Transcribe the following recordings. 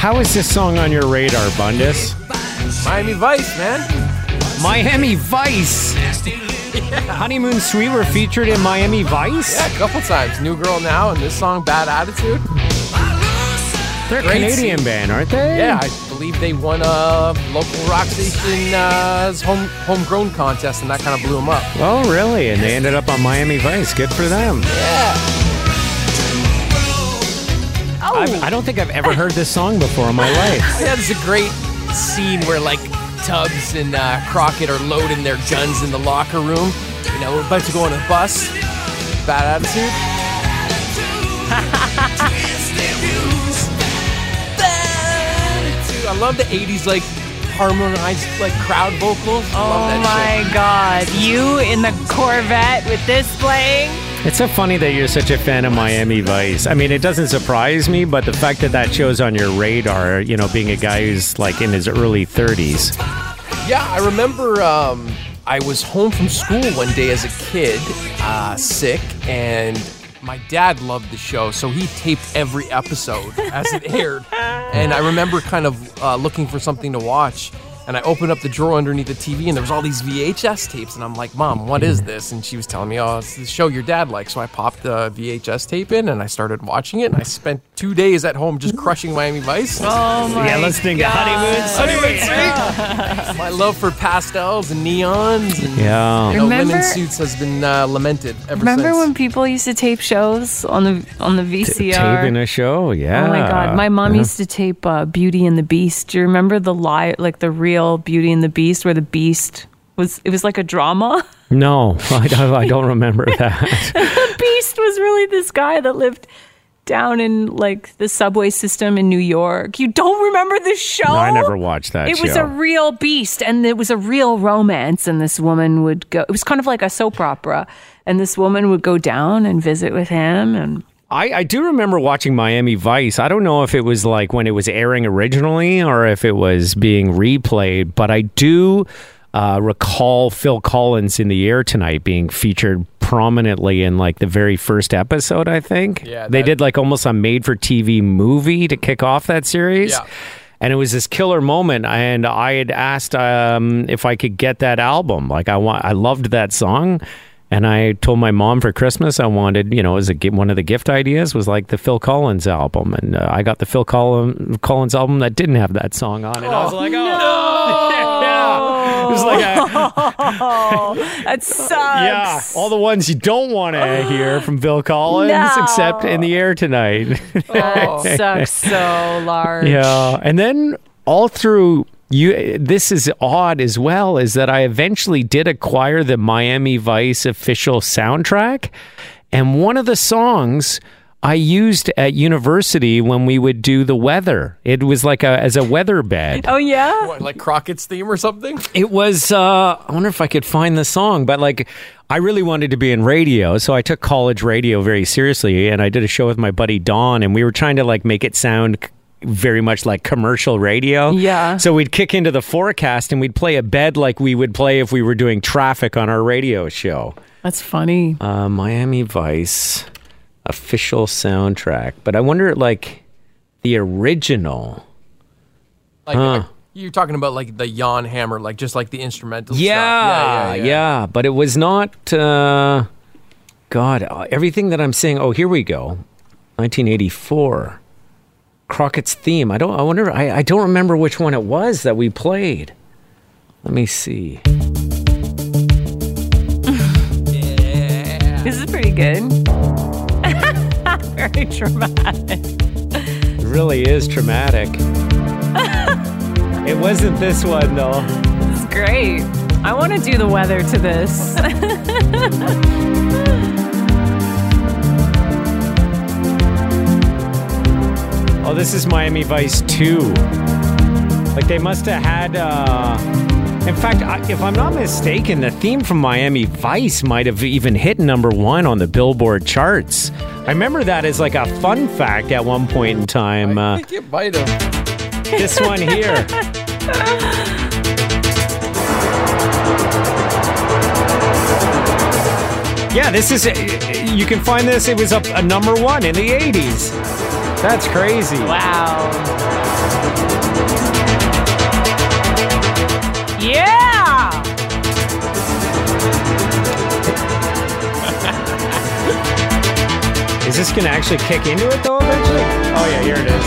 How is this song on your radar, Bundus? Miami Vice, man. Miami Vice. Honeymoon Suite were featured in Miami Vice. Yeah, a couple times. New Girl Now and this song, Bad Attitude. They're a Great Canadian scene. band, aren't they? Yeah, I believe they won a local rock station's uh, home homegrown contest, and that kind of blew them up. Oh, really? And they ended up on Miami Vice. Good for them. Yeah. I've, I don't think I've ever heard this song before in my life. Yeah, there's a great scene where like Tubbs and uh, Crockett are loading their guns in the locker room. You know, we're about to go on a bus. Bad attitude. I love the '80s like harmonized like crowd vocals. I Oh that my god. You in the Corvette with this playing? It's so funny that you're such a fan of Miami Vice. I mean, it doesn't surprise me, but the fact that that shows on your radar, you know, being a guy who's like in his early 30s. Yeah, I remember. Um, I was home from school one day as a kid, uh, sick, and my dad loved the show, so he taped every episode as it aired. And I remember kind of uh, looking for something to watch, and I opened up the drawer underneath the TV, and there was all these VHS tapes, and I'm like, "Mom, what is this?" And she was telling me, "Oh, it's the show your dad likes." So I popped the VHS tape in, and I started watching it, and I spent two days at home just crushing Miami Vice. Oh my yeah, listening to Honeymoon Honeymoon Suite. Suite. My love for pastels and neons and Yeah. you know, Remember- linen suits has been uh, lamented ever Remember since. Remember when people used to tape shows on the on the VCR? Taping a show, yeah. Oh my god, my mom Yeah. used to tape uh, Beauty and the Beast. Do you remember the lie, like the real Beauty and the Beast, where the Beast was? It was like a drama. No, I don't, I don't remember that. the Beast was really this guy that lived down in like the subway system in New York. You don't remember the show? No, I never watched that It was a real beast, and it was a real romance. And this woman would go. It was kind of like a soap opera, and this woman would go down and visit with him. And I, I do remember watching Miami Vice. I don't know if it was like when it was airing originally or if it was being replayed, but I do uh, recall Phil Collins in the air tonight being featured prominently in like the very first episode. I think Yeah, they did like almost a made-for-TV movie to kick off that series. Yeah. And it was this killer moment, and I had asked um, if I could get that album. Like I want, I loved that song, and I told my mom for Christmas I wanted, you know, as a one of the gift ideas was like the Phil Collins album, and uh, I got the Phil Collins album that didn't have that song on it. I was like, oh, it was like, uh, a, that sucks. yeah, all the ones you don't want to hear from Phil Collins, No. except in the air tonight. oh, sucks so large. Yeah, and then all through you, this is odd as well. Is that I eventually did acquire the Miami Vice official soundtrack, and one of the songs. I used at university when we would do the weather. It was like a as a weather bed. Oh yeah. What, like Crockett's theme or something? It was uh I wonder if I could find the song, but like I really wanted to be in radio, so I took college radio very seriously and I did a show with my buddy Don and we were trying to like make it sound very much like commercial radio. Yeah. So we'd kick into the forecast and we'd play a bed like we would play if we were doing traffic on our radio show. That's funny. Uh Miami Vice official soundtrack. But I wonder like the original Like Huh. you're talking about like the Jan Hammer, like just like the instrumental Yeah, stuff. yeah, But it was not. Uh, God, uh, everything that I'm saying. Oh, here we go. 1984. Crockett's theme. I don't. I wonder. I, I don't remember which one it was that we played. Let me see. This is pretty good. Very dramatic. It really is traumatic. It wasn't this one though. It's great. I want to do the weather to this. Oh, this is Miami Vice 2. Like they must have had. Uh, in fact, I, if I'm not mistaken, the theme from Miami Vice might have even hit number one on the Billboard charts. I remember that as like a fun fact at one point in time. I Uh, think it might have. this one here. Yeah, this is. You can find this. It was up a number one in the 80s. That's crazy. wow. This going to actually kick into it though eventually? Oh yeah, here it is.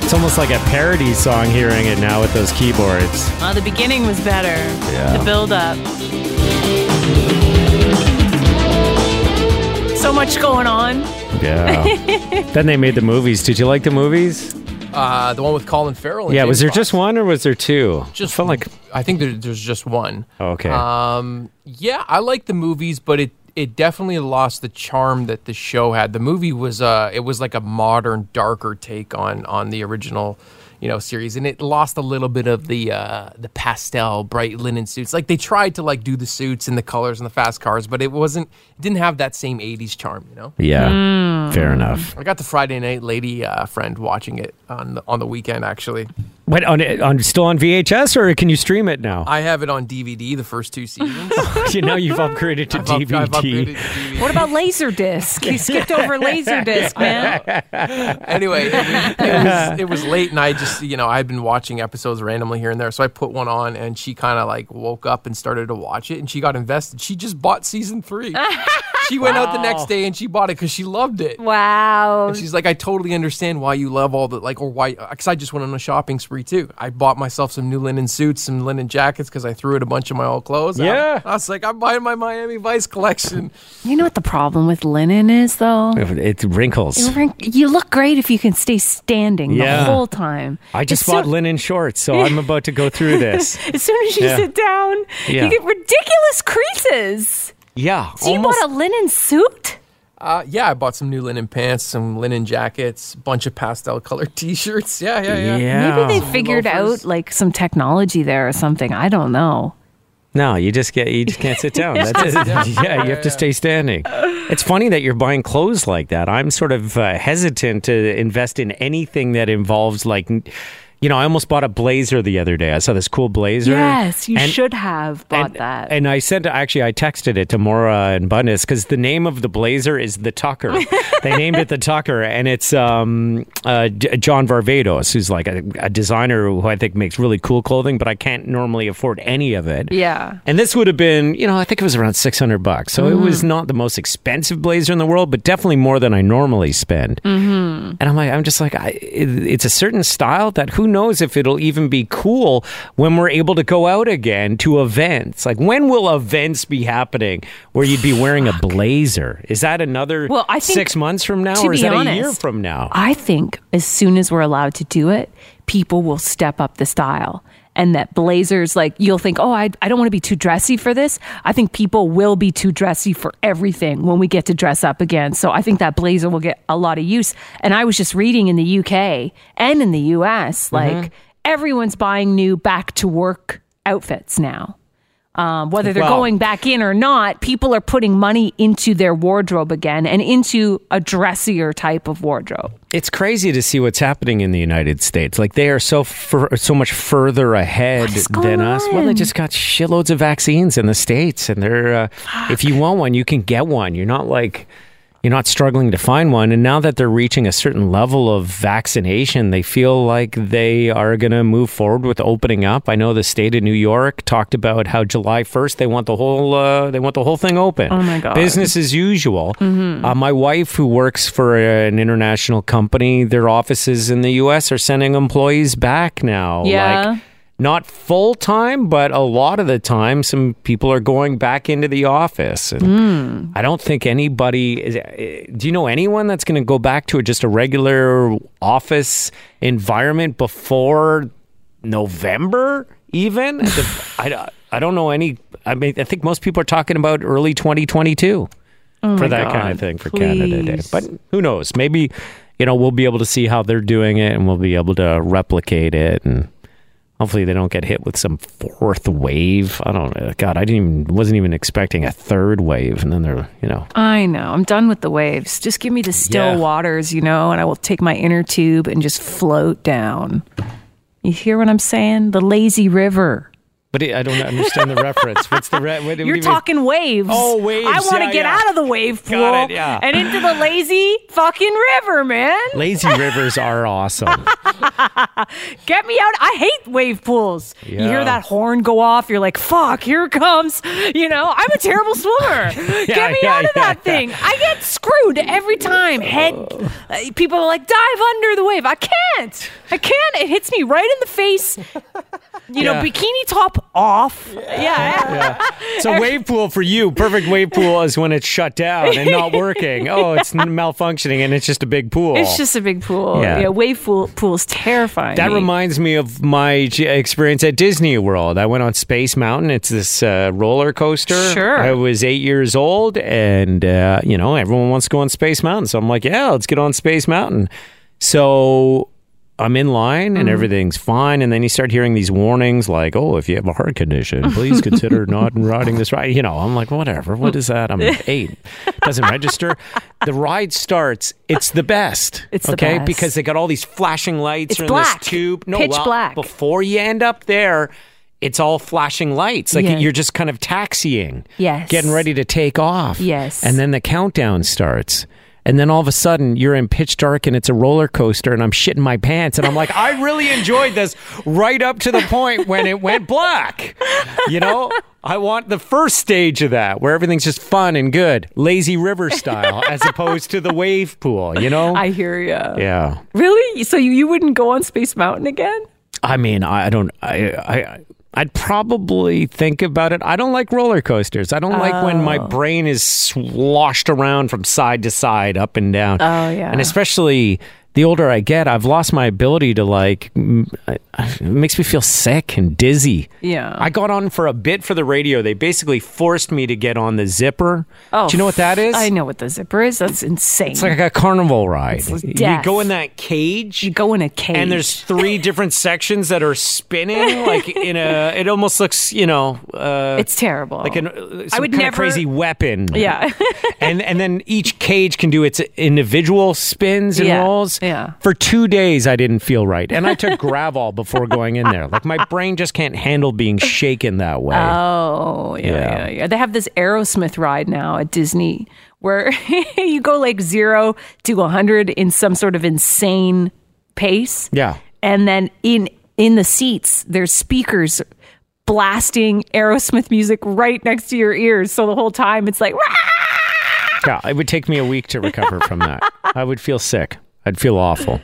it's almost like a parody song hearing it now with those keyboards. Uh, the beginning was better. Yeah. The build up. So much going on. Yeah. then they made the movies. Did you like the movies? Uh, the one with Colin Farrell. Yeah, Jamie was there Foxx. just one or was there two? Just I felt like I think there, there's just one. okay. Um, yeah, I like the movies, but it it definitely lost the charm that the show had. The movie was uh, it was like a modern, darker take on on the original, you know, series, and it lost a little bit of the uh, the pastel, bright linen suits. Like they tried to like do the suits and the colors and the fast cars, but it wasn't. It didn't have that same '80s charm, you know. yeah. Fair enough. I got the Friday night lady uh, friend watching it on the, on the weekend. Actually, Wait, on, on still on VHS or can you stream it now? I have it on DVD. The first two seasons. you know you've upgraded to I've up- DVD. I've upgraded to DVD. What about Laserdisc? You skipped over Laserdisc, man. anyway, it was, it, was, it was late, and I just, you know, I had been watching episodes randomly here and there. So I put one on, and she kind of like woke up and started to watch it, and she got invested. She just bought season three. she went out the next day and she bought it because she loved it. Wow. And she's like, I totally understand why you love all the like, or why, because I just went on a shopping spree too. I bought myself some new linen suits, some linen jackets, because I threw out a bunch of my old clothes. out. Yeah. I was like, I'm buying my Miami Vice collection. You know what the problem with linen is, though? It wrinkles. You look great if you can stay standing Yeah. the whole time. I just As bought soon- linen shorts, so I'm about to go through this. As soon as you Yeah. sit down, Yeah. you get ridiculous creases. Yeah, So you almost. bought a linen suit? Uh, yeah, I bought some new linen pants, some linen jackets, bunch of pastel colored T-shirts. Yeah, yeah, yeah. yeah. Maybe they Some figured loafers. out like some technology there or something. I don't know. No, you just get you just can't sit down. That's it. Yeah, you have to stay standing. It's funny that you're buying clothes like that. I'm sort of uh, hesitant to invest in anything that involves like you know, I almost bought a blazer the other day. I saw this cool blazer. Yes, you And- should have bought and, that. And I sent actually, I texted it to Maura and Bundes because the name of the blazer is the Tucker. they named it the Tucker, and it's um, uh, John Varvatos, who's like a, a designer who I think makes really cool clothing, but I can't normally afford any of it. yeah. And this would have been, you know, I think it was around 600 bucks. So it was not the most expensive blazer in the world, but definitely more than I normally spend. Mm-hmm. And I'm like, I'm just like, I, it, it's a certain style that who knows if it'll even be cool when we're able to go out again to events. Like, when will events be happening where you'd be wearing a blazer? Is that another Well, I think- six months from now, or is that a year from now? I think as soon as we're allowed to do it, people will step up the style. And that blazers, like, you'll think, oh, I, I don't want to be too dressy for this. I think people will be too dressy for everything when we get to dress up again. So I think that blazer will get a lot of use. And I was just reading in the UK and in the US, mm-hmm. like, everyone's buying new back to work outfits now. Um, whether they're Well- going back in or not, people are putting money into their wardrobe again and into a dressier type of wardrobe. It's crazy to see what's happening in the United States. Like they are so fur- so much further ahead than going us. Well, they just got shitloads of vaccines in the states, and they're uh, if you want one, you can get one. You're not like you're not struggling to find one. And now that they're reaching a certain level of vaccination, they feel like they are going to move forward with opening up. I know the state of New York talked about how July 1st they want the whole uh, they want the whole thing open. Oh my God. Business as usual. Uh, my wife, who works for an international company, their offices in the U.S. are sending employees back now. Yeah. Like, not full time, but a lot of the time, some people are going back into the office. And I don't think anybody is. eh, Do you know anyone that's going to go back to just a regular office environment before November? Even I, I don't know any. I mean, I think most people are talking about early 2022 for that kind of thing for Canada Day. But who knows? Maybe you know we'll be able to see how they're doing it, and we'll be able to replicate it, and hopefully they don't get hit with some fourth wave. I don't know. God, I didn't even wasn't even expecting a third wave, and then they're you know I know. I'm done with the waves. Just give me the still Yeah. waters, you know, and I will take my inner tube and just float down. You hear what I'm saying? The lazy river. But I don't understand the reference. What's the re- what, You're you mean? talking waves. Oh, waves. I want to Yeah, get yeah. out of the wave pool it, yeah. and into the lazy fucking river, man. Lazy rivers are awesome. Get me out. I hate wave pools. You hear that horn go off, you're like, fuck, here it comes. You know, I'm a terrible swimmer. Get me out of that thing. I get screwed every time. Head uh, people are like, dive under the wave. I can't. I can't. It hits me right in the face. You know, bikini top off. Yeah. Yeah. So wave pool for you, perfect wave pool is when it's shut down and not working. Oh, it's malfunctioning and it's just a big pool. It's just a big pool. Yeah. Yeah, wave pool pool's terrifying. That me. reminds me of my experience at Disney World. I went on Space Mountain. It's this uh, roller coaster. Sure. I was eight years old, and uh, you know everyone wants to go on Space Mountain, so I'm like, yeah, let's get on Space Mountain. So I'm in line and mm-hmm. everything's fine, and then you start hearing these warnings like, "Oh, if you have a heart condition, please consider not riding this ride." You know, I'm like, whatever. What is that? I'm eight. Doesn't register. The ride starts. It's the best. It's the okay best. because they got all these flashing lights It's in black. this tube. No, Pitch well, black. Before you end up there, it's all flashing lights. Like Yeah. you're just kind of taxiing. Yes. Getting ready to take off. Yes. And then the countdown starts. And then all of a sudden, you're in pitch dark and it's a roller coaster, and I'm shitting my pants. And I'm like, I really enjoyed this right up to the point when it went black. You know, I want the first stage of that where everything's just fun and good, lazy river style, as opposed to the wave pool, you know? I hear you. yeah. Really? So you, you wouldn't go on Space Mountain again? I mean, I don't. I, I I'd probably think about it. I don't like roller coasters. I don't like when my Oh. brain is sloshed around from side to side, up and down. Oh, yeah. And especially the older I get, I've lost my ability to like. It makes me feel sick and dizzy. Yeah. I got on for a bit for the radio. They basically forced me to get on the zipper. Oh, Do you know what that is? I know what the zipper is. That's insane. It's like a carnival ride. You go in that cage. you go in a cage. and there's three different sections that are spinning like in a it almost looks you know uh it's terrible. like an uh, I would never- crazy weapon Yeah. and and then each cage can do its individual spins and Yeah, rolls yeah. for two days i didn't feel right and i took gravol before going in there like my brain just can't handle being shaken that way Oh, yeah, Yeah. yeah, yeah. They have this Aerosmith ride now at Disney where you go like zero to 100 in some sort of insane pace. yeah And then in in the seats, there's speakers blasting Aerosmith music right next to your ears. So the whole time it's like, Yeah, it would take me a week to recover from that. I would feel sick. I'd feel awful.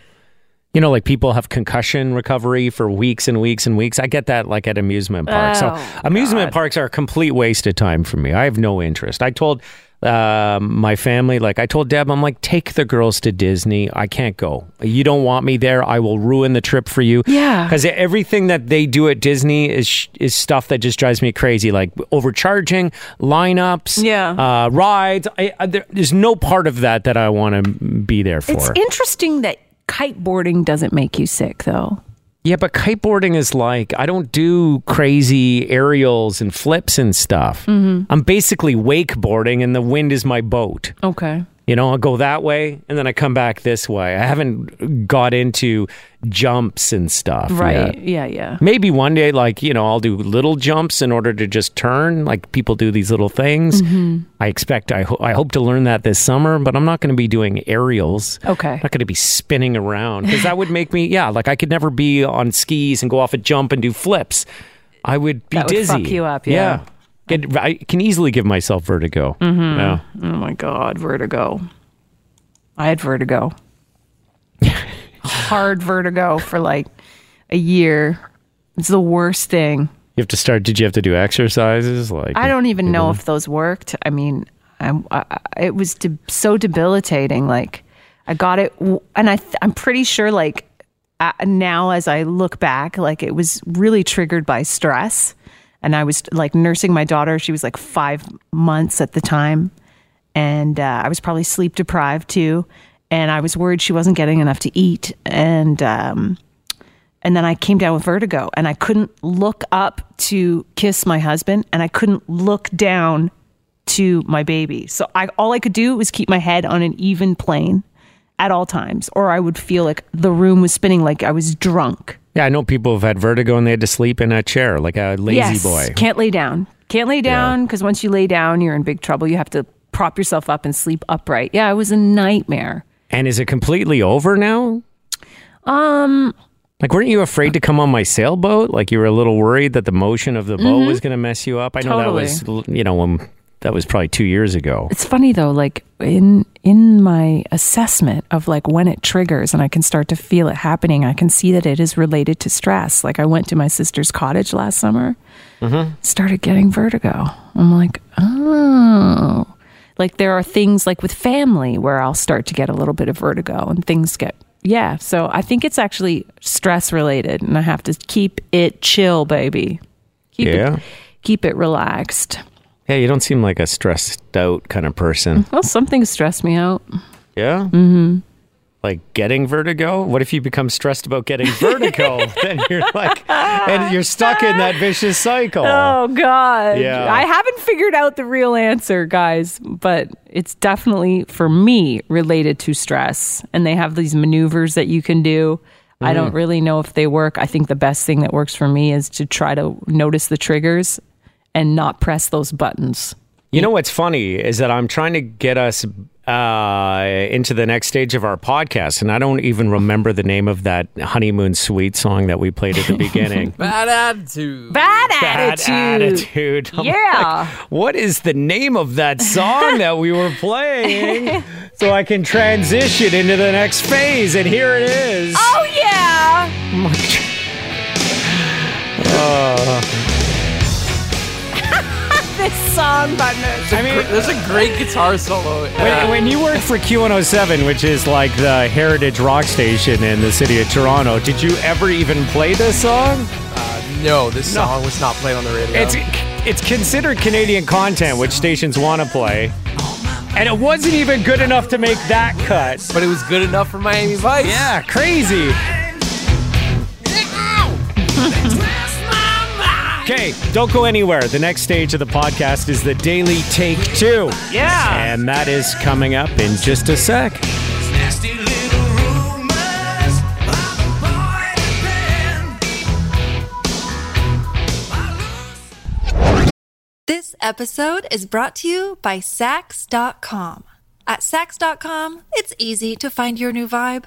You know, like people have concussion recovery for weeks and weeks and weeks. I get that like at amusement parks. so Oh, amusement parks are a complete waste of time for me. I have no interest. I told um, my family, like I told Deb, I'm like, take the girls to Disney. I can't go. You don't want me there. I will ruin the trip for you. Yeah. Because everything that they do at Disney is is stuff that just drives me crazy, like overcharging, lineups, Yeah. uh, rides. I, I, there, there's no part of that that I want to be there for. it's interesting that kiteboarding doesn't make you sick though. Yeah, but kiteboarding is like I don't do crazy aerials and flips and stuff. Mm-hmm. I'm basically wakeboarding, and the wind is my boat. Okay. You know, I'll go that way and then I come back this way. I haven't got into jumps and stuff. Right. yet. Yeah, yeah. Maybe one day, like, you know, I'll do little jumps in order to just turn, like people do these little things. Mm-hmm. I expect, I, ho- I hope to learn that this summer, but I'm not going to be doing aerials. Okay. I'm not going to be spinning around because that would make me, yeah, like I could never be on skis and go off a jump and do flips. I would be That would dizzy. fuck you up, yeah. Get, I can easily give myself vertigo. Mm-hmm. Yeah. Oh my god, vertigo. I had vertigo. Hard vertigo for like a year. It's the worst thing. You have to start. Did you have to do exercises? Like I don't even know if those worked. I mean, I, I, it was de- so debilitating. Like, I got it, and I, th- I'm pretty sure, like, uh, now as I look back, like, it was really triggered by stress. And I was like nursing my daughter. She was like five months at the time. And uh, I was probably sleep deprived too. And I was worried she wasn't getting enough to eat. And, um, and then I came down with vertigo and I couldn't look up to kiss my husband and I couldn't look down to my baby. So I all I could do was keep my head on an even plane at all times or I would feel like the room was spinning like I was drunk. Yeah, I know people have had vertigo and they had to sleep in a chair like a lazy boy. yes, boy. Can't lay down. Can't lay down because once you lay down you're in big trouble. You have to prop yourself up and sleep upright. Yeah, it was a nightmare. And is it completely over now? Um, like, weren't you afraid to come on my sailboat? Like, you were a little worried that the motion of the boat was going to mess you up. I know Totally. that was, you know, when that was probably two years ago. It's funny though, like in in my assessment of like when it triggers and I can start to feel it happening, I can see that it is related to stress. Like I went to my sister's cottage last summer, mm-hmm. started getting vertigo. I'm like, oh, like there are things like with family where I'll start to get a little bit of vertigo and things get yeah. So I think it's actually stress related, and I have to keep it chill, baby. Keep Yeah. it keep it relaxed. Yeah, you don't seem like a stressed out kind of person. Well, something stressed me out. Yeah? Mm-hmm. Like getting vertigo? What if you become stressed about getting vertigo? then you're like, and you're stuck in that vicious cycle. Oh God! Yeah. I haven't figured out the real answer, guys, but it's definitely for me related to stress. And they have these maneuvers that you can do. I don't really know if they work. I think the best thing that works for me is to try to notice the triggers and not press those buttons. You know what's funny is that I'm trying to get us uh, into the next stage of our podcast, and I don't even remember the name of that honeymoon suite song that we played at the beginning. Bad attitude. Bad, Bad attitude. attitude. I'm Yeah. like, what is the name of that song that we were playing? so I can transition into the next phase, and here it is. Oh yeah. this song button. I mean, There's a great guitar solo. When, when you worked for Q107, which is like the heritage rock station in the city of Toronto, did you ever even play this song? Uh, no, this song was not played on the radio. It's it's considered Canadian content, which stations want to play, and it wasn't even good enough to make that cut. but it was good enough for Miami Vice. Yeah, crazy. Okay, don't go anywhere. The next stage of the podcast is the Daily Take Two. Yeah. And that is coming up in just a sec. Nasty little rumors of a boy and man. This episode is brought to you by Saks.com. At Saks.com, it's easy to find your new vibe.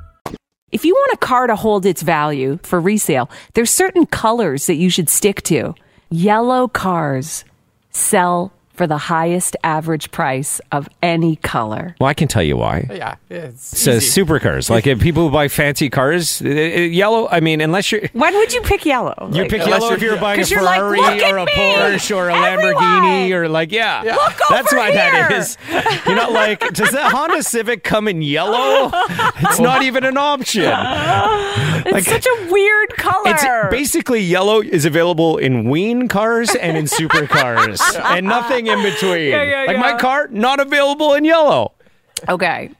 If you want a car to hold its value for resale, there's certain colors that you should stick to. Yellow cars sell for the highest average price of any color. Well, I can tell you why. Yeah, it's So easy. supercars, like if people who buy fancy cars, uh, uh, yellow. I mean, unless you're When would you pick yellow? you Like, pick yellow if you're- you're buying a 'Cause you're like, Ferrari or a me! Porsche or a Everyone!" Lamborghini or like yeah, Look that's over why that here! is. You're not like does that Honda Civic come in yellow? It's not even an option. it's such a weird color. It's basically yellow is available in ween cars and in supercars and nothing in between. Yeah, yeah, like yeah. my car, not available in yellow. okay.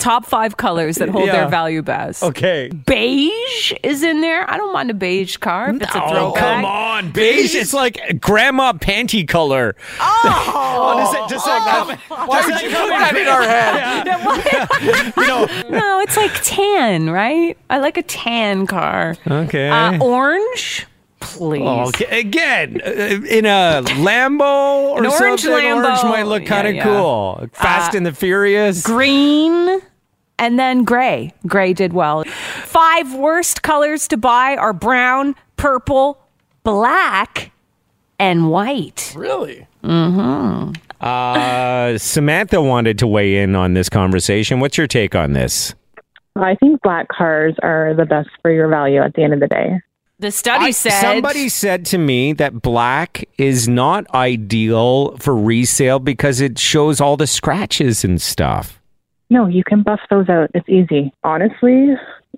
Top five colors that hold Yeah. their value best. Okay. Beige is in there. I don't mind a beige car if it's a Oh, throwback. come on. Beige. It's like grandma panty color. Oh, does it, does that come, Why would you put that in our head? you know, No, it's like tan, right? I like a tan car. okay. Uh, orange, please. Oh, okay. Again, uh, in a Lambo or An orange something, orange Lambo. might look kind of yeah. cool. Fast Uh, and the Furious. Green. And then gray. Gray did well. Five worst colors to buy are brown, purple, black, and white. Really? Mhm. Uh, Samantha wanted to weigh in on this conversation. What's your take on this? I think black cars are the best for your value at the end of the day. The study I- said somebody said to me that black is not ideal for resale because it shows all the scratches and stuff. No, you can buff those out. It's easy. Honestly,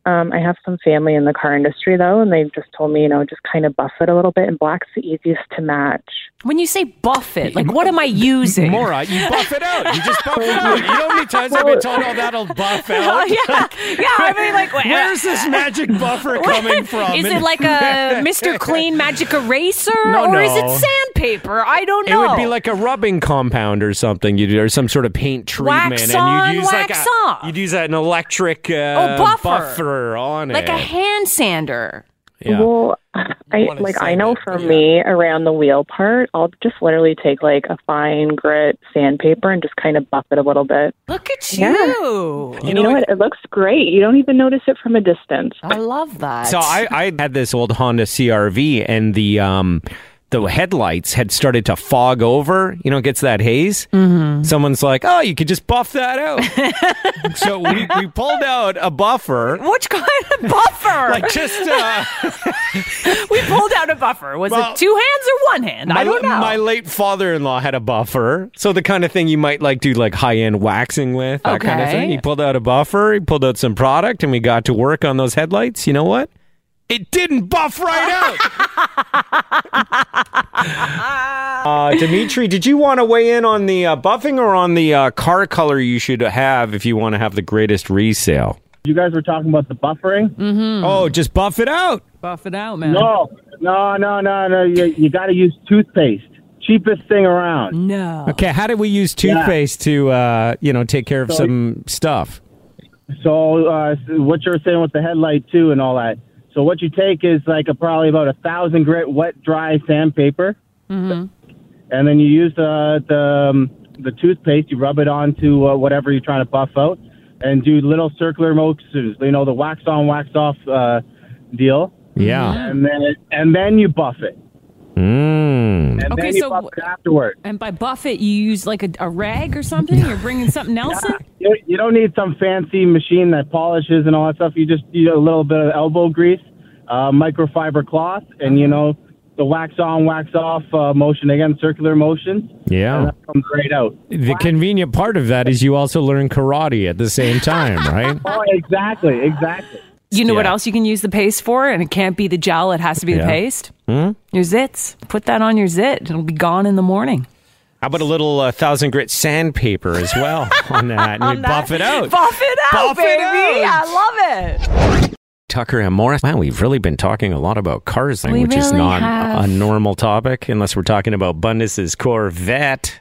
um, I have some family in the car industry though, and they've just told me, you know, just kind of buff it a little bit. And black's the easiest to match. when you say buff it, like what am I using? Maura, you buff it out. You just buff it out. You know how many times I've been told, oh, that'll buff Oh, out? yeah, yeah. I mean, like, Where's this magic buffer coming from? Is it like a Mr. Clean magic eraser, No, or is it no. Sandpaper? I don't know. It would be like a rubbing compound or something. You do or some sort of paint treatment, Wax and on, you'd use wax like a off. you'd use an electric uh, Oh, buffer. buffer on like it. Like a hand sander. yeah. Well, I like I know that, for yeah. me around the wheel part, I'll just literally take like a fine grit sandpaper and just kind of buff it a little bit. Look at Yeah. you. And you know what? It looks great. You don't even notice it from a distance. I love that. So I, I had this old Honda CRV, and the um, the headlights had started to fog over. You know, it gets that haze. Mm-hmm. Someone's like, "Oh, you could just buff that out." so we, we pulled out a buffer, Which kind of buffer? like just uh, we pulled out a buffer. Was Well, it two hands or one hand? my, I don't know. my late father-in-law had a buffer, so the kind of thing you might like do like high-end waxing with, that kind of Okay. thing. He pulled out a buffer, he pulled out some product, and we got to work on those headlights. You know what? It didn't buff right out. Uh, Dimitri, did you want to weigh in on the uh, buffing or on the uh, car color you should have if you want to have the greatest resale? You guys were talking about the buffering. Oh, just buff it out. Buff it out, man. No, no, no, no, no. You, you got to use toothpaste. Cheapest thing around. No. Okay, how do we use toothpaste to, uh, you know, take care of So- some stuff? So uh, what you're saying with the headlight too and all that. So what you take is like a, probably about a thousand grit wet dry sandpaper, Mm-hmm. And then you use the the, um, the toothpaste. You rub it onto uh, whatever you're trying to buff out, and do little circular motions. You know the wax on, wax off uh, deal, Yeah. and then it, and then you buff it, Mm. and Okay, then you so buff it afterward. And by buff it, you use like a, a rag or something? You're bringing something else in? You, you don't need some fancy machine that polishes and all that stuff. You just need a little bit of elbow grease, uh, microfiber cloth, and you know the wax on, wax off uh, motion again, circular motion. And Yeah. that comes right out. The convenient part of that is you also learn karate at the same time, right? Oh, exactly, exactly. You know what else you can use the paste for? And it can't be the gel, it has to be the Yeah. paste? Hmm? Your zits. Put that on your zit. It'll be gone in the morning. How about a little uh, thousand grit sandpaper as well on that? And we buff it out. Buff it out, Buff it baby. out. I love it. Tucker and Morris. Wow, we've really been talking a lot about cars, We which is not have. a normal topic unless we're talking about Bundus's Corvette.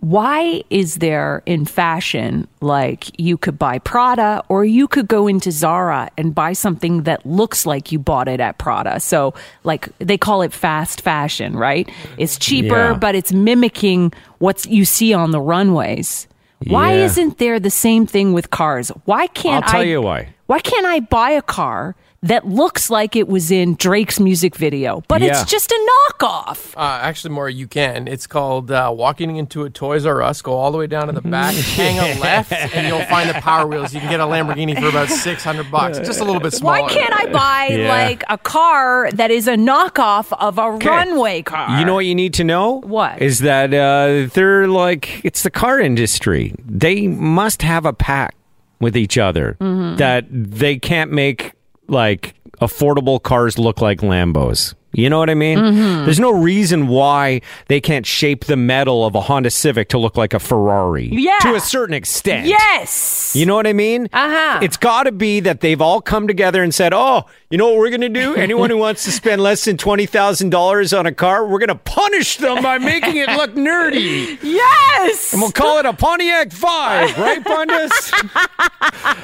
Why is there in fashion like you could buy Prada or you could go into Zara and buy something that looks like you bought it at Prada? So, like they call it fast fashion, right? It's cheaper, Yeah. but it's mimicking what you see on the runways. Why Yeah. isn't there the same thing with cars? Why can't I'll tell I, you why. Why can't I buy a car that looks like it was in Drake's music video, but Yeah. it's just a knockoff? Uh, actually, more you can. It's called uh, walking into a Toys R Us. Go all the way down to the back, hang a left, and you'll find the Power Wheels. You can get a Lamborghini for about six hundred bucks, just a little bit smaller. Why can't I buy Yeah. like a car that is a knockoff of a runway car? You know what you need to know? What? Is that uh, they're like, it's the car industry. They must have a pact with each other Mm-hmm. that they can't make like affordable cars look like Lambos. You know what I mean? Mm-hmm. There's no reason why they can't shape the metal of a Honda Civic to look like a Ferrari. Yeah. To a certain extent. Yes. You know what I mean? Uh-huh. It's got to be that they've all come together and said, "Oh, you know what we're going to do? Anyone who wants to spend less than twenty thousand dollars on a car, we're going to punish them by making it look nerdy, Yes. and we'll call it a Pontiac Vibe, right, Bundes?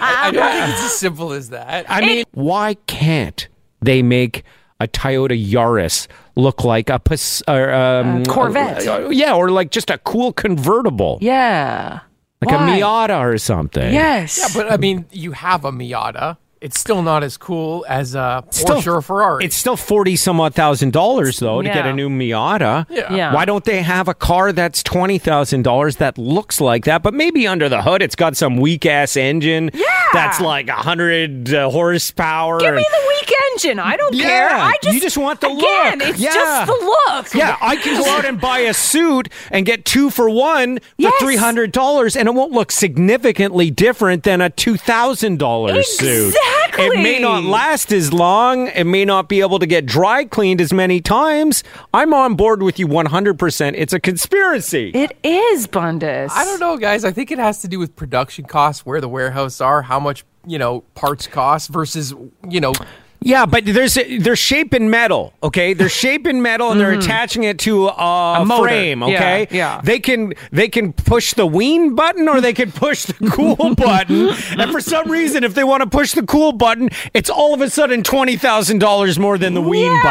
I don't think it's as simple as that. I mean, why can't they make a Toyota Yaris look like a Pas- or, um, Corvette. uh, yeah, or like just a cool convertible, yeah. like Why? a Miata or something. Yes. Yeah, but I mean, you have a Miata. It's still not as cool as a Porsche Still- or a Ferrari. It's still forty some odd thousand dollars though to get a new Miata. Yeah. Yeah. Why don't they have a car that's twenty thousand dollars that looks like that, but maybe under the hood it's got some weak ass engine Yeah. that's like hundred uh, horsepower. Give me the weak engine. I don't Yeah, care. I just you just want the again, look. It's Yeah. just the look. Yeah, I can go out and buy a suit and get two for one for Yes. three hundred dollars, and it won't look significantly different than a two thousand dollars suit. Exactly. It may not last as long. It may not be able to get dry cleaned as many times. I'm on board with you one hundred percent. It's a conspiracy. It is Bundes. I don't know, guys. I think it has to do with production costs, where the warehouse are, how much you know parts cost versus you know. Yeah, but there's they're shaping metal, okay? They're shaping metal and they're mm-hmm. attaching it to a, motor. frame, okay? yeah. They can they can push the wean button or they can push the cool button. And for some reason, if they want to push the cool button, it's all of a sudden twenty thousand dollars more than the wean Yeah.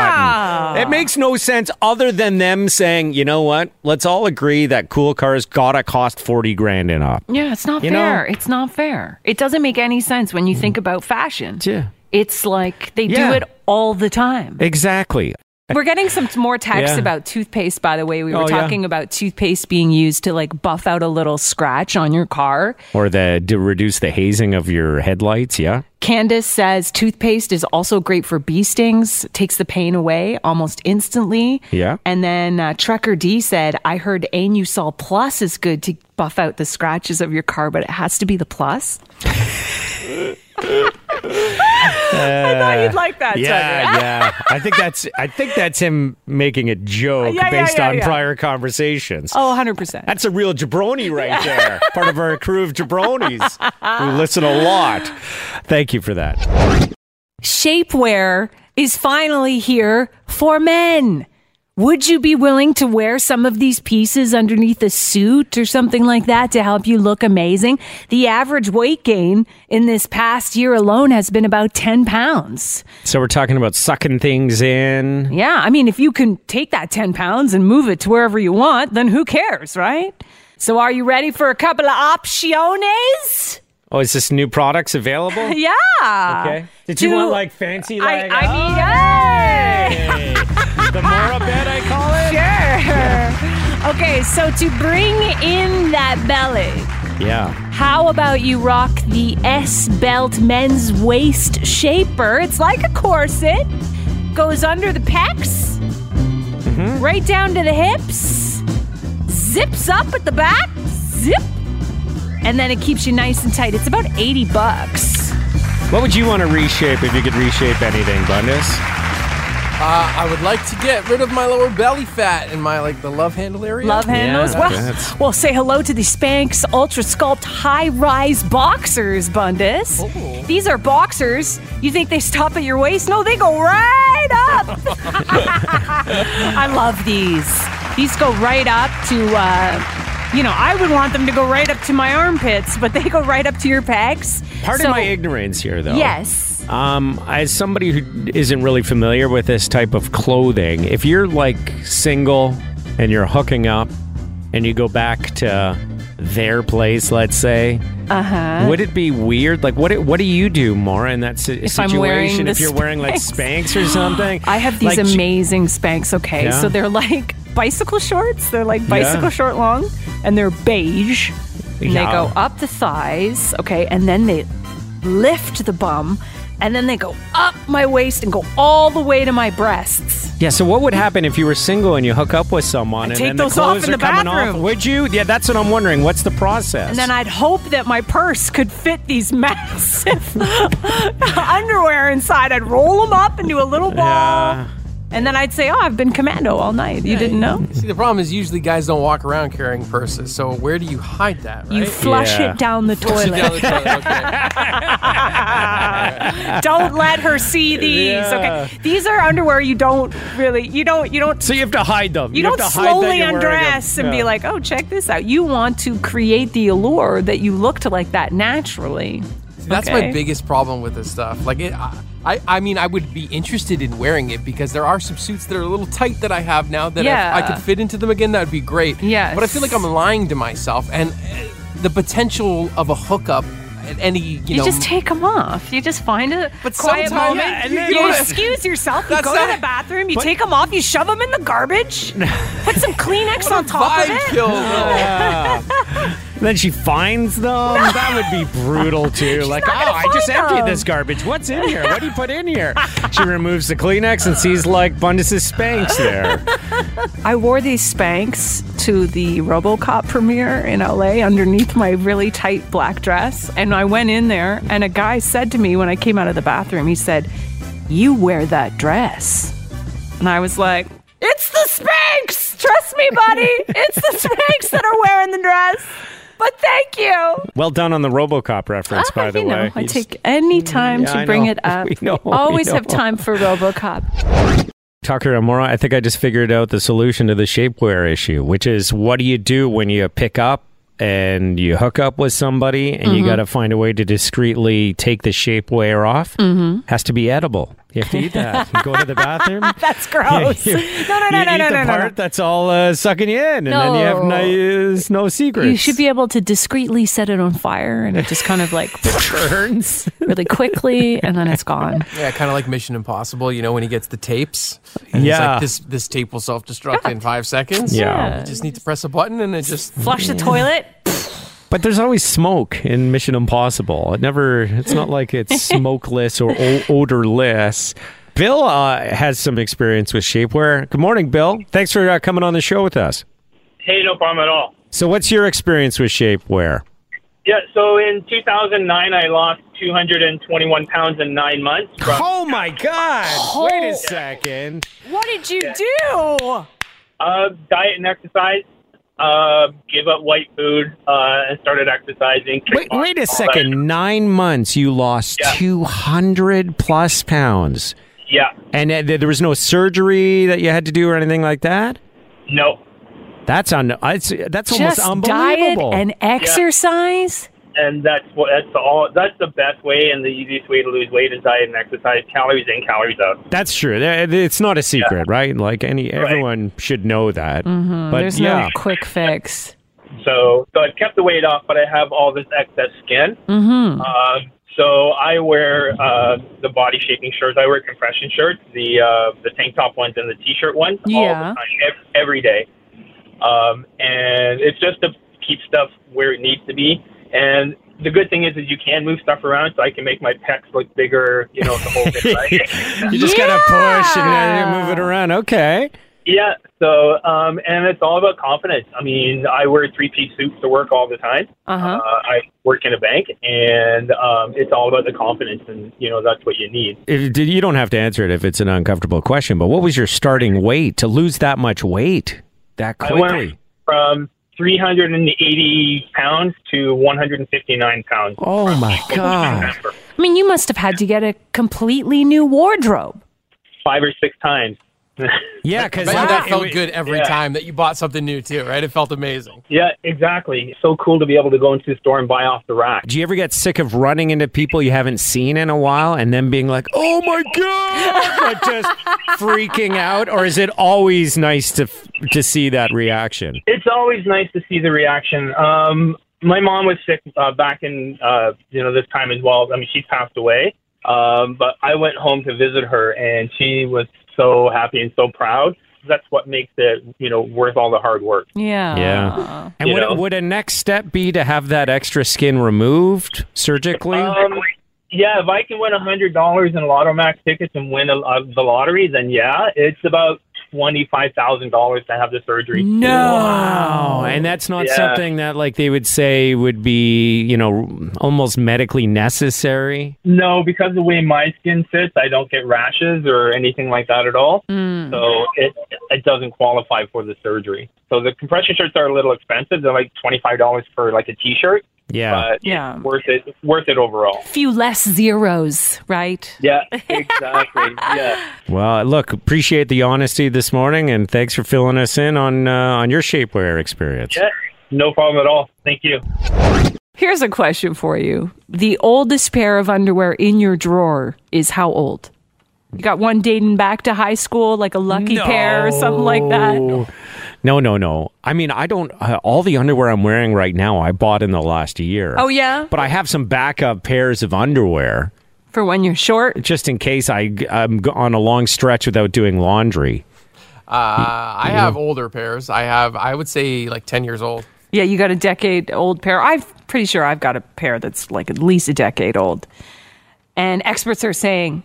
button. It makes no sense other than them saying, you know what? Let's all agree that cool cars gotta cost forty grand and up. Yeah, it's not You know? fair. It's not fair. It doesn't make any sense when you think about fashion. Yeah. It's like they Yeah. do it all the time. Exactly. We're getting some more texts Yeah. about toothpaste, by the way. We were Oh, yeah. talking about toothpaste being used to like buff out a little scratch on your car. Or the to reduce the hazing of your headlights, yeah? Candace says toothpaste is also great for bee stings, takes the pain away almost instantly. Yeah. And then uh, Trucker D said, I heard Anusol Plus is good to buff out the scratches of your car, but it has to be the plus. I thought you'd like that, Yeah, yeah. I think that's I think that's him making a joke Yeah, yeah, based yeah, on prior conversations. Oh, 100%. That's a real jabroni right there. Part of our crew of jabronis who listen a lot. Thank you for that. shapewear is finally here for men. Would you be willing to wear some of these pieces underneath a suit or something like that to help you look amazing? The average weight gain in this past year alone has been about 10 pounds. So we're talking about sucking things in. Yeah, I mean, if you can take that 10 pounds and move it to wherever you want, then who cares, right? So are you ready for a couple of opciones? Oh, is this new products available? Yeah. Okay. Did you To- want like fancy I, like I mean, oh, hey! hey, the Maura bed I call it? Sure. Okay, so to bring in that belly, Yeah. how about you rock the S Belt men's waist shaper? It's like a corset, goes under the pecs, mm-hmm. right down to the hips, zips up at the back, zip, and then it keeps you nice and tight. It's about 80 bucks. What would you want to reshape if you could reshape anything, Bundes? Uh, I would like to get rid of my lower belly fat and my like the love handle area. Love handles. Yeah, well, that's- well, say hello to the Spanx Ultra Sculpt High Rise Boxers, Bundus. Oh. These are boxers. You think they stop at your waist? No, they go right up. I love these. These go right up to, uh, you know, I would want them to go right up to my armpits, but they go right up to your pecs. Part So- my ignorance here, though. Yes. Um, as somebody who isn't really familiar with this type of clothing, if you're like single and you're hooking up and you go back to their place, let's say, Uh huh. would it be weird? Like, what do- what do you do, Maura, in that si- If situation? wearing if you're wearing like Spanx. Spanx or something? I have these Like, amazing Spanx, okay? Yeah? So they're like bicycle shorts. They're like bicycle Yeah. short long, and they're beige. And Yeah. they go up the thighs, okay? And then they lift the bum, and then they go up my waist and go all the way to my breasts. Yeah, so what would happen if you were single and you hook up with someone and take then those the off clothes in are the coming bathroom. off? Would you? Yeah, that's what I'm wondering. What's the process? And then I'd hope that my purse could fit these massive underwear inside. I'd roll them up into a little ball. Yeah. And then I'd say, "Oh, I've been commando all night. You didn't know?" See, the problem is usually guys don't walk around carrying purses. So where do you hide that? Right? You flush Yeah. it down the Flush it toilet. down the toilet, okay. don't let her see these. Yeah. Okay, these are underwear you don't really, you don't, you don't. So you have to hide them. You, have don't have to hide that slowly you're wearing them. undress and be like, "Oh, check this out." You want to create the allure that you looked like that naturally. That's Okay. my biggest problem with this stuff. Like, it, I, I, I mean, I would be interested in wearing it because there are some suits that are a little tight that I have now that Yeah. if I could fit into them again, that would be great. Yes. But I feel like I'm lying to myself, and uh, the potential of a hookup at any, you, You know, just take them off. You just find a But quiet moment. yeah, and then- you you excuse yourself. You go to the bathroom. You but- take them off. You shove them in the garbage. Put some Kleenex on top of it. kill. Yeah. And then she finds them. That would be brutal too. like, oh, not gonna ah, I just find emptied them." this garbage. What's in here? What do you put in here? She removes the Kleenex and sees like Bundus's Spanx there. I wore these Spanx to the RoboCop premiere in LA underneath my really tight black dress, and I went in there, and a guy said to me when I came out of the bathroom, he said, "You wear that dress," and I was like. It's the Spanx! Trust me, buddy. It's the Spanx that are wearing the dress. But thank you. Well done on the RoboCop reference, Ah, by the you know, way. I You take any time Yeah, to I bring know. it up. We know, we Always have time for RoboCop. Tucker Amora, I think I just figured out the solution to the shapewear issue, which is what do you do when you pick up and you hook up with somebody and you got to find a way to discreetly take the shapewear off? Mm-hmm. Has to be edible. You have to eat that. You go to the bathroom. That's gross. You- no, no, no, you no, eat no, the no, no, part no. that's all uh, sucking you in, and then you have No. no, no secrets. You should be able to discreetly set it on fire and it just kind of like burns. really quickly and then it's gone. Yeah, kind of like Mission Impossible. You know, when he gets the tapes. And he's Yeah. like, this this tape will self destruct in five seconds. Yeah. You just need to press a button, and it just Flush the toilet. But there's always smoke in Mission Impossible. It never. It's not like it's smokeless or o- odorless. Bill uh, has some experience with shapewear. Good morning, Bill. Thanks for uh, coming on the show with us. Hey, no problem at all. So, what's your experience with shapewear? Yeah, so in 2009, I lost 221 pounds in nine months. From, Oh my God! Wait a second. What did you do? uh, diet and exercise, uh, give up white food, uh, and started exercising. Wait, kickboxing, wait a all second. Nine months, you lost Yeah. two hundred plus pounds. Yeah, and uh, there was no surgery that you had to do or anything like that. no. That's un. That's almost Just diet and exercise? And that's what that's all. That's the best way and the easiest way to lose weight is diet and exercise. Calories in, calories out. That's true. It's not a secret, right? Like any everyone should know that. But Mm-hmm. There's yeah, no quick fix. So, so I've kept the weight off, but I have all this excess skin. Mm-hmm. Uh, so I wear uh, the body shaping shirts. I wear compression shirts, the uh, the tank top ones and the t-shirt ones, all Yeah. the time, ev- every day. Um, and it's just to keep stuff where it needs to be. And the good thing is, is you can move stuff around, so I can make my pecs look bigger. You know, the whole bit. Right? you just gotta push and Yeah. then move it around. Okay. yeah. So, um, and it's all about confidence. I mean, I wear three piece suits to work all the time. Uh-huh. Uh, I work in a bank, and um, it's all about the confidence, and you know that's what you need. If, you don't have to answer it if it's an uncomfortable question. But what was your starting weight to lose that much weight that I quickly? went from 380 pounds to 159 pounds. Oh my god! I mean, you must have had to get a completely new wardrobe. Five or six times. Yeah, because Bet that felt good every Yeah. time that you bought something new too, right? It felt amazing. yeah, exactly. So cool to be able to go into the store and buy off the rack. Do you ever get sick of running into people you haven't seen in a while and then being like, "Oh my god!" like just freaking out, or is it always nice to to see that reaction? It's always nice to see the reaction. Um, my mom was sick uh, back in uh, you know this time as well. I mean, she passed away. Um, but I went home to visit her, and she was so happy and so proud. That's what makes it, you know, worth all the hard work. Yeah. Yeah. And You would, know? would a next step be to have that extra skin removed surgically? Um, yeah, if I can win a hundred dollars in Lotto Max tickets and win a, uh, the lottery, then yeah, it's about twenty five thousand dollars to have the surgery. No. Wow. And that's not Yeah. something that like they would say would be, you know, almost medically necessary. No, because the way my skin sits, I don't get rashes or anything like that at all. Mm. So it it doesn't qualify for the surgery. So the compression shirts are a little expensive. They're like twenty five dollars for like a t shirt. Yeah. But Yeah. it's worth it worth it overall. Few less zeros, right? Yeah, exactly. yeah. Well, look, appreciate the honesty this morning and thanks for filling us in on uh, on your shapewear experience. Yeah. No problem at all. Thank you. Here's a question for you. The oldest pair of underwear in your drawer is how old? You got one dating back to high school, like a lucky pair or something like that? No, no, no. I mean, I don't. Uh, all the underwear I'm wearing right now, I bought in the last year. Oh, yeah? But I have some backup pairs of underwear For when you're short? just in case I, I'm on a long stretch without doing laundry. Uh, I have older pairs. I have, I would say, like ten years old. Yeah, you got a decade old pair. I'm pretty sure I've got a pair that's like at least a decade old. And experts are saying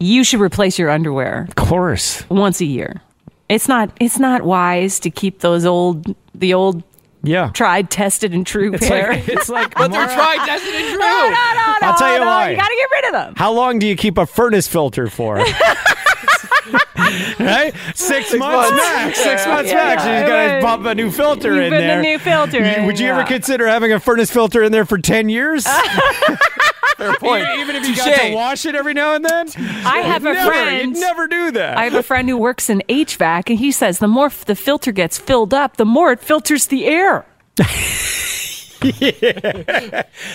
you should replace your underwear Of course. once a year. It's not it's not wise to keep those old the old Yeah. tried, tested, and true It's pair. like, it's like But they're tried, tested, and true. no, no, no, I'll tell you no, why. You got to get rid of them. How long do you keep a furnace filter for? right? Six, months, months. max. Six months Yeah, max. yeah, You got to right. pump a new filter You in put the there. new filter You- Would you ever consider having a furnace filter in there for 10 years? Fair point. even, even if you got to wash it every now and then? I have a never, friend. You'd never do that. I have a friend who works in HVAC, and he says the more f- the filter gets filled up, the more it filters the air.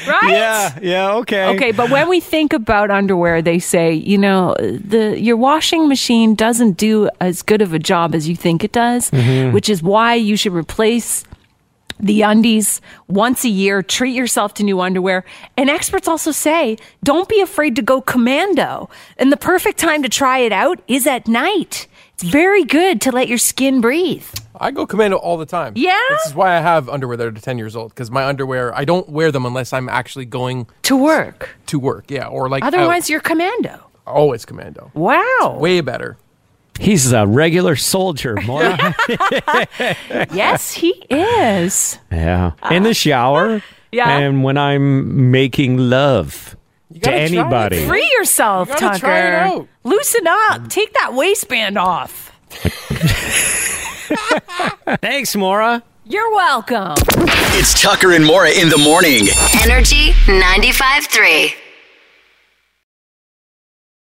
Right? yeah, yeah, okay. Okay, but when we think about underwear, they say, you know, the your washing machine doesn't do as good of a job as you think it does, Mm-hmm. which is why you should replace the undies once a year. Treat yourself to new underwear. And experts also say, don't be afraid to go commando. And the perfect time to try it out is at night. It's very good to let your skin breathe. I go commando all the time. Yeah? This is why I have underwear that are 10 years old because my underwear, I don't wear them unless I'm actually going To work. to work. Yeah. Or like, Otherwise, out. you're commando. always commando. Wow. Way better. He's a regular soldier, Maura. Yes, he is. yeah. In the shower. Yeah. And when I'm making love to gotta try it. anybody. Free yourself, You Tucker. try it out. Loosen up. Take that waistband off. Thanks, Maura. You're welcome. It's Tucker and Maura in the morning. Energy 95.3.